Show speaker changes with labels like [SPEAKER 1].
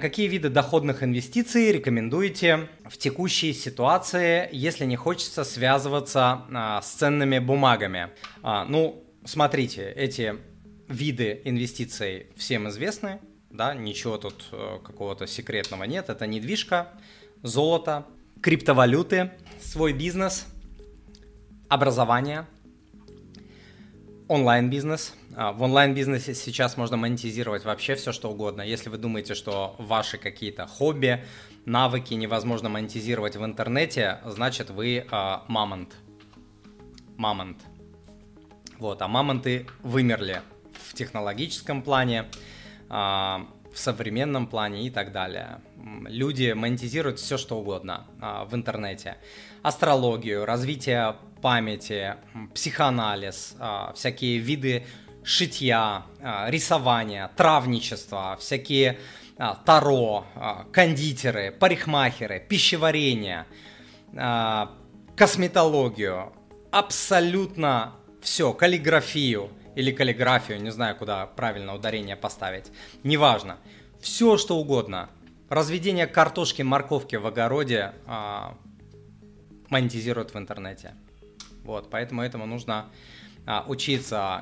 [SPEAKER 1] Какие виды доходных инвестиций рекомендуете в текущей ситуации, если не хочется связываться а, с ценными бумагами? А, ну, смотрите, эти виды инвестиций всем известны, да, ничего тут э, какого-то секретного нет. Это недвижка, золото, криптовалюты, свой бизнес, образование, онлайн-бизнес – а, в онлайн-бизнесе сейчас можно монетизировать вообще все, что угодно. Если вы думаете, что ваши какие-то хобби, навыки невозможно монетизировать в интернете, значит вы а, мамонт. Мамонт. Вот, а мамонты вымерли в технологическом плане, а, в современном плане и так далее. Люди монетизируют все, что угодно а, в интернете. Астрологию, развитие памяти, психоанализ, а, всякие виды шитья, а, рисования, травничества, всякие таро, кондитеры, парикмахеры, пищеварение, косметологию, абсолютно все, каллиграфию или каллиграфию, не знаю, куда правильно ударение поставить, неважно, все что угодно. Разведение картошки, морковки в огороде монетизируют в интернете. Вот, поэтому этому нужно а, учиться.